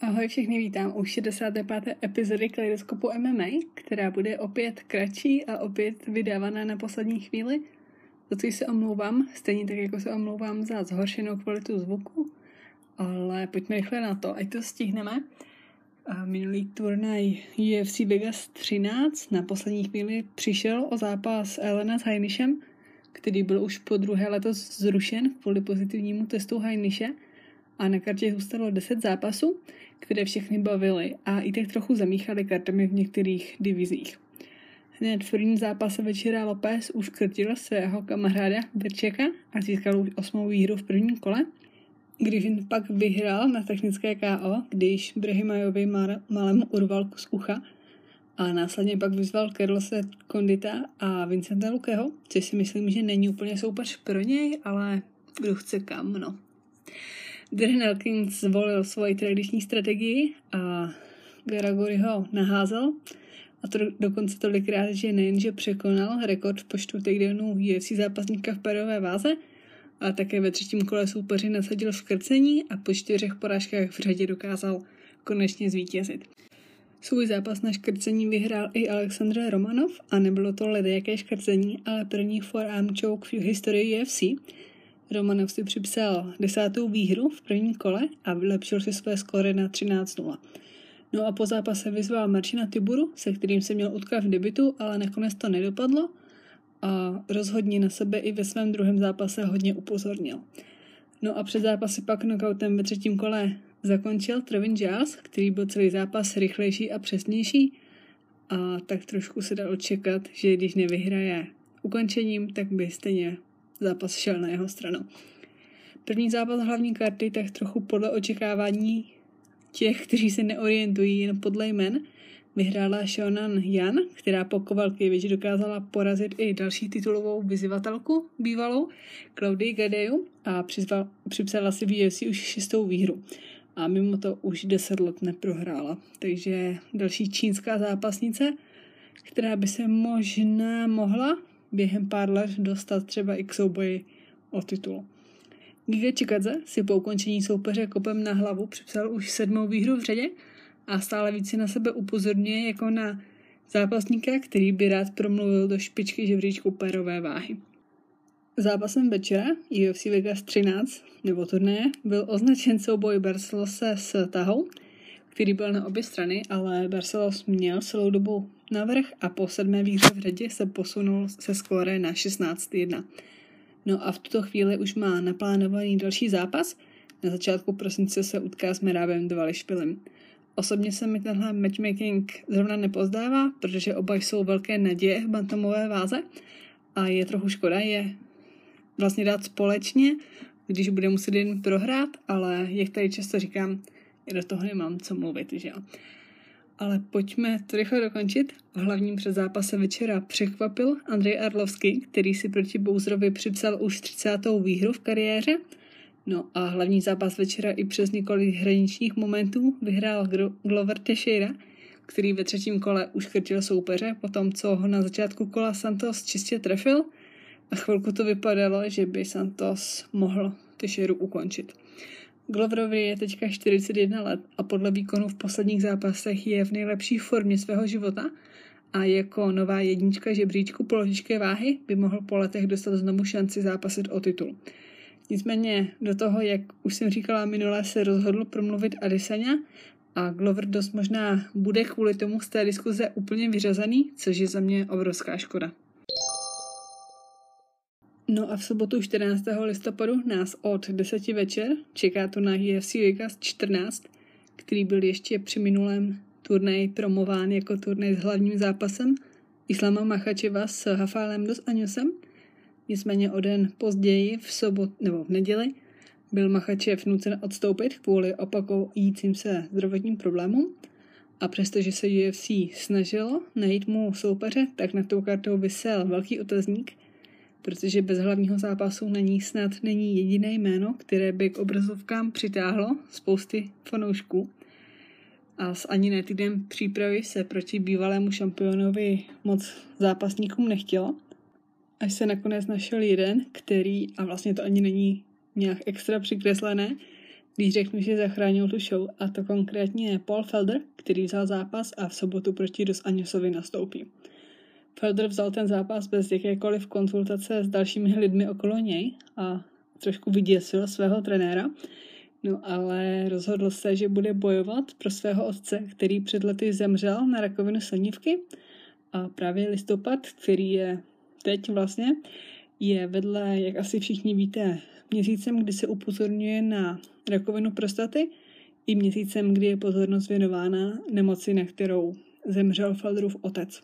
Ahoj všechny, vítám u 65. epizody Kaleidoskopu MMA, která bude opět kratší a opět vydávaná na poslední chvíli. Za co se omlouvám, stejně tak jako se omlouvám za zhoršenou kvalitu zvuku, ale pojďme rychle na to, ať to stihneme. Minulý turnaj UFC Vegas 13 na poslední chvíli přišel o zápas Elena s Heinishem, který byl už po druhé letos zrušen kvůli pozitivnímu testu Heiniše a na kartě zůstalo 10 zápasů, které všechny bavily a i tak trochu zamíchaly kartami v některých divizích. Hned v prvním zápase večera Lopez už krtil svého kamaráda Berčeka a získal už osmou výhru v prvním kole. Griffin pak vyhrál na technické KO, když Brehimajovi malém urval kus ucha a následně pak vyzval Carlose Kondita a Vincenta Lukeho, což si myslím, že není úplně soupeř pro něj, ale kdo chce kam, no. Darren Elkins zvolil svoji tradiční strategii a Garagori ho naházel a to dokonce tolikrát, že nejenže překonal rekord v počtu takedownů UFC zápasníka v perové váze, a také ve třetím kole soupeři nasadil škrcení a po čtyřech porážkách v řadě dokázal konečně zvítězit. Svůj zápas na škrcení vyhrál i Alexandr Romanov a nebylo to jaké škrcení, ale první forearm choke v historii UFC. Romanov si připsal desátou výhru v prvním kole a vylepšil si své skóre na 13-0. No a po zápase vyzval Marčina Tiburu, se kterým se měl utkat v debitu, ale nakonec to nedopadlo a rozhodně na sebe i ve svém druhém zápase hodně upozornil. No a před zápasy pak knockoutem ve třetím kole zakončil Trevin Giles, který byl celý zápas rychlejší a přesnější a tak trošku se dalo čekat, že když nevyhraje ukončením, tak by stejně zápas šel na jeho stranu. První zápas hlavní karty tak trochu podle očekávání těch, kteří se neorientují jen podle jmen, vyhrála Shonan Jan, která po Kovalkiewicz dokázala porazit i další titulovou vyzývatelku bývalou, Claudii Gadeju a přizval, připsala si v UFC už šestou výhru. A mimo to už deset let neprohrála. Takže další čínská zápasnice, která by se možná mohla během pár let dostat třeba i k souboji o titul. Giga Chikadze si po ukončení soupeře kopem na hlavu připsal už sedmou výhru v řadě a stále více na sebe upozorňuje jako na zápasníka, který by rád promluvil do špičky žebříčku pérové váhy. Zápasem večera UFC Vegas 13 nebo turné byl označen souboj Barcelose s Tahou, který byl na obě strany, ale Barcelos měl celou dobu navrh a po sedmé výhře v řadě se posunul se skóre na 16-1. No a v tuto chvíli už má naplánovaný další zápas. Na začátku prosince se utká s Merávem Dvališpilem. Osobně se mi tenhle matchmaking zrovna nepozdává, protože oba jsou velké naděje v bantamové váze a je trochu škoda je vlastně dát společně, když bude muset jen prohrát, ale jak tady často říkám, do toho nemám co mluvit, že jo. Ale pojďme to rychle dokončit. V hlavním předzápase večera překvapil Andrej Arlovský, který si proti Bouzrovi připsal už 30. výhru v kariéře. No a hlavní zápas večera i přes několik hraničních momentů vyhrál Glover Teixeira, který ve třetím kole uškrtil soupeře, potom co ho na začátku kola Santos čistě trefil a chvilku to vypadalo, že by Santos mohl Teixeiru ukončit. Gloverovi je teďka 41 let a podle výkonu v posledních zápasech je v nejlepší formě svého života a jako nová jednička žebříčku položičké váhy by mohl po letech dostat znovu šanci zápasit o titul. Nicméně do toho, jak už jsem říkala minule, se rozhodl promluvit Adesanya a Glover dost možná bude kvůli tomu z té diskuze úplně vyřazený, což je za mě obrovská škoda. No a v sobotu 14. listopadu nás od 10 večer čeká to na UFC Vegas 14, který byl ještě při minulém turnaji promován jako turnaj s hlavním zápasem Islama Machačeva s Hafálem dos Aňosem. Nicméně o den později v sobot nebo v neděli byl Machačev nucen odstoupit kvůli opakujícím se zdravotním problémům a přestože se UFC snažilo najít mu soupeře, tak na tou kartou vysel velký otazník – protože bez hlavního zápasu na ní snad není jediné jméno, které by k obrazovkám přitáhlo spousty fanoušků. A s ani ne týden přípravy se proti bývalému šampionovi moc zápasníkům nechtělo. Až se nakonec našel jeden, který, a vlastně to ani není nějak extra přikreslené, když řeknu, že zachránil tu show, a to konkrétně Paul Felder, který vzal zápas a v sobotu proti Dos Anjosovi nastoupí. Felder vzal ten zápas bez jakékoliv konzultace s dalšími lidmi okolo něj a trošku vyděsil svého trenéra, no ale rozhodl se, že bude bojovat pro svého otce, který před lety zemřel na rakovinu slinivky a právě listopad, který je teď vlastně, je vedle, jak asi všichni víte, měsícem, kdy se upozorňuje na rakovinu prostaty i měsícem, kdy je pozornost věnována nemoci, na kterou zemřel Felderův otec.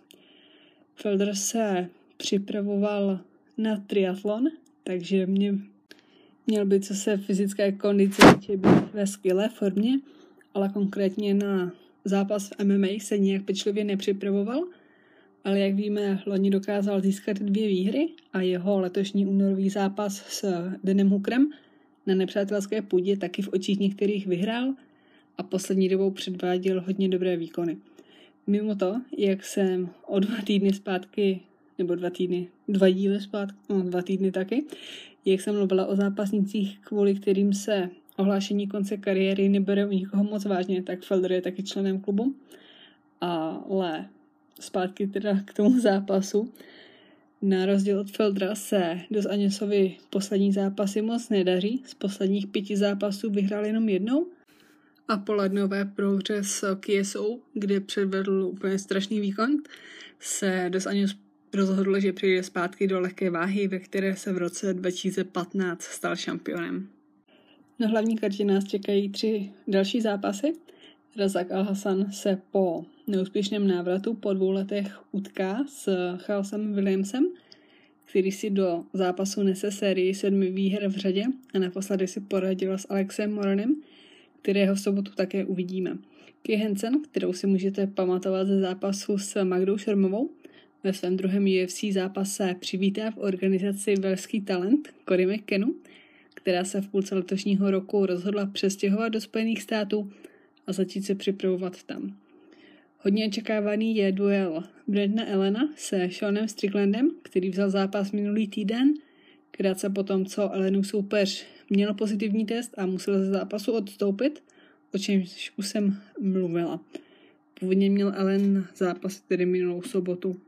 Felder se připravoval na triatlon, takže mě měl by co se fyzické kondice být ve skvělé formě, ale konkrétně na zápas v MMA se nijak pečlivě nepřipravoval, ale jak víme, loni dokázal získat dvě výhry a jeho letošní únorový zápas s Denem Hookerem na nepřátelské půdě taky v očích některých vyhrál a poslední dobou předváděl hodně dobré výkony. Mimo to, jak jsem o dva týdny zpátky, nebo dva týdny, dva díly zpátky, no dva týdny taky, jak jsem mluvila o zápasnicích, kvůli kterým se ohlášení konce kariéry nebere u nikoho moc vážně, tak Felder je taky členem klubu. Ale zpátky teda k tomu zápasu. Na rozdíl od Feldra se Dos Aněsovi poslední zápasy moc nedaří. Z posledních pěti zápasů vyhrál jenom jednou – a po lednové prohře s Kiesou, kde předvedl úplně strašný výkon, se Dos Anjos rozhodl, že přijde zpátky do lehké váhy, ve které se v roce 2015 stal šampionem. Na hlavní kartě nás čekají tři další zápasy. Razak Al-Hassan se po neúspěšném návratu po dvou letech utká s Charlesem Williamsem, který si do zápasu nese sérii sedmi výher v řadě a naposledy si poradil s Alexem Moronem, kterého v sobotu také uvidíme. Kay Hansen, kterou si můžete pamatovat ze zápasu s Magdou Šermovou, ve svém druhém UFC zápase přivítá v organizaci Velský talent Cory McKennu, která se v půlce letošního roku rozhodla přestěhovat do Spojených států a začít se připravovat tam. Hodně očekávaný je duel Brandna Elena se Seanem Stricklandem, který vzal zápas minulý týden, krátce potom, co Elenu soupeř měl pozitivní test a musel ze zápasu odstoupit, o čemž už jsem mluvila. Původně měl Ellen zápas tedy minulou sobotu.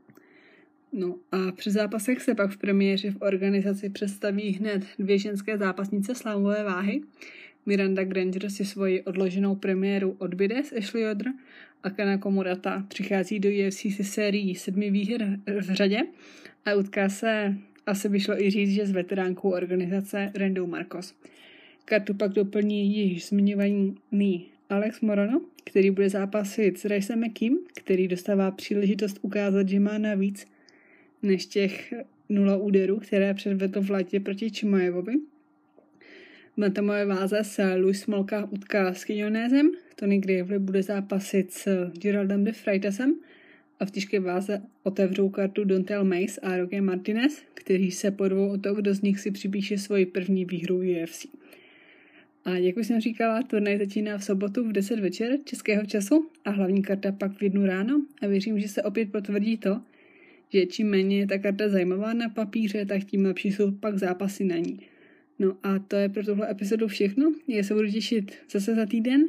No a při zápasech se pak v premiéře v organizaci představí hned dvě ženské zápasnice slavové váhy. Miranda Granger si svoji odloženou premiéru odbyde s Ashley Odr a Kanako Murata přichází do UFC se sérií sedmi výher v řadě a utká se asi by šlo i říct, že s veteránkou organizace Rendou Marcos. Kartu pak doplní již zmiňovaný Alex Morono, který bude zápasit s Racem McKeem, který dostává příležitost ukázat, že má navíc než těch nula úderů, které předvedl v letě proti Čimajevovi. V metamové váze se Luis Smolka utká s Kinyonézem, Tony Gravely bude zápasit s Geraldem de Freitasem a v těžké váze otevřou kartu Dontel Mace a Roque Martinez, který se po dvou o to, kdo z nich si připíše svoji první výhru UFC. A jak už jsem říkala, turnaj začíná v sobotu v 10 večer českého času a hlavní karta pak v jednu ráno a věřím, že se opět potvrdí to, že čím méně je ta karta zajímavá na papíře, tak tím lepší jsou pak zápasy na ní. No a to je pro tuhle epizodu všechno. Já se budu těšit zase za týden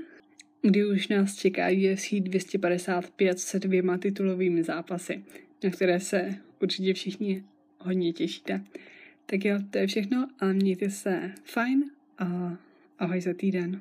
kdy už nás čeká UFC 255 se dvěma titulovými zápasy, na které se určitě všichni hodně těšíte. Tak jo, to je všechno a mějte se fajn a ahoj za týden.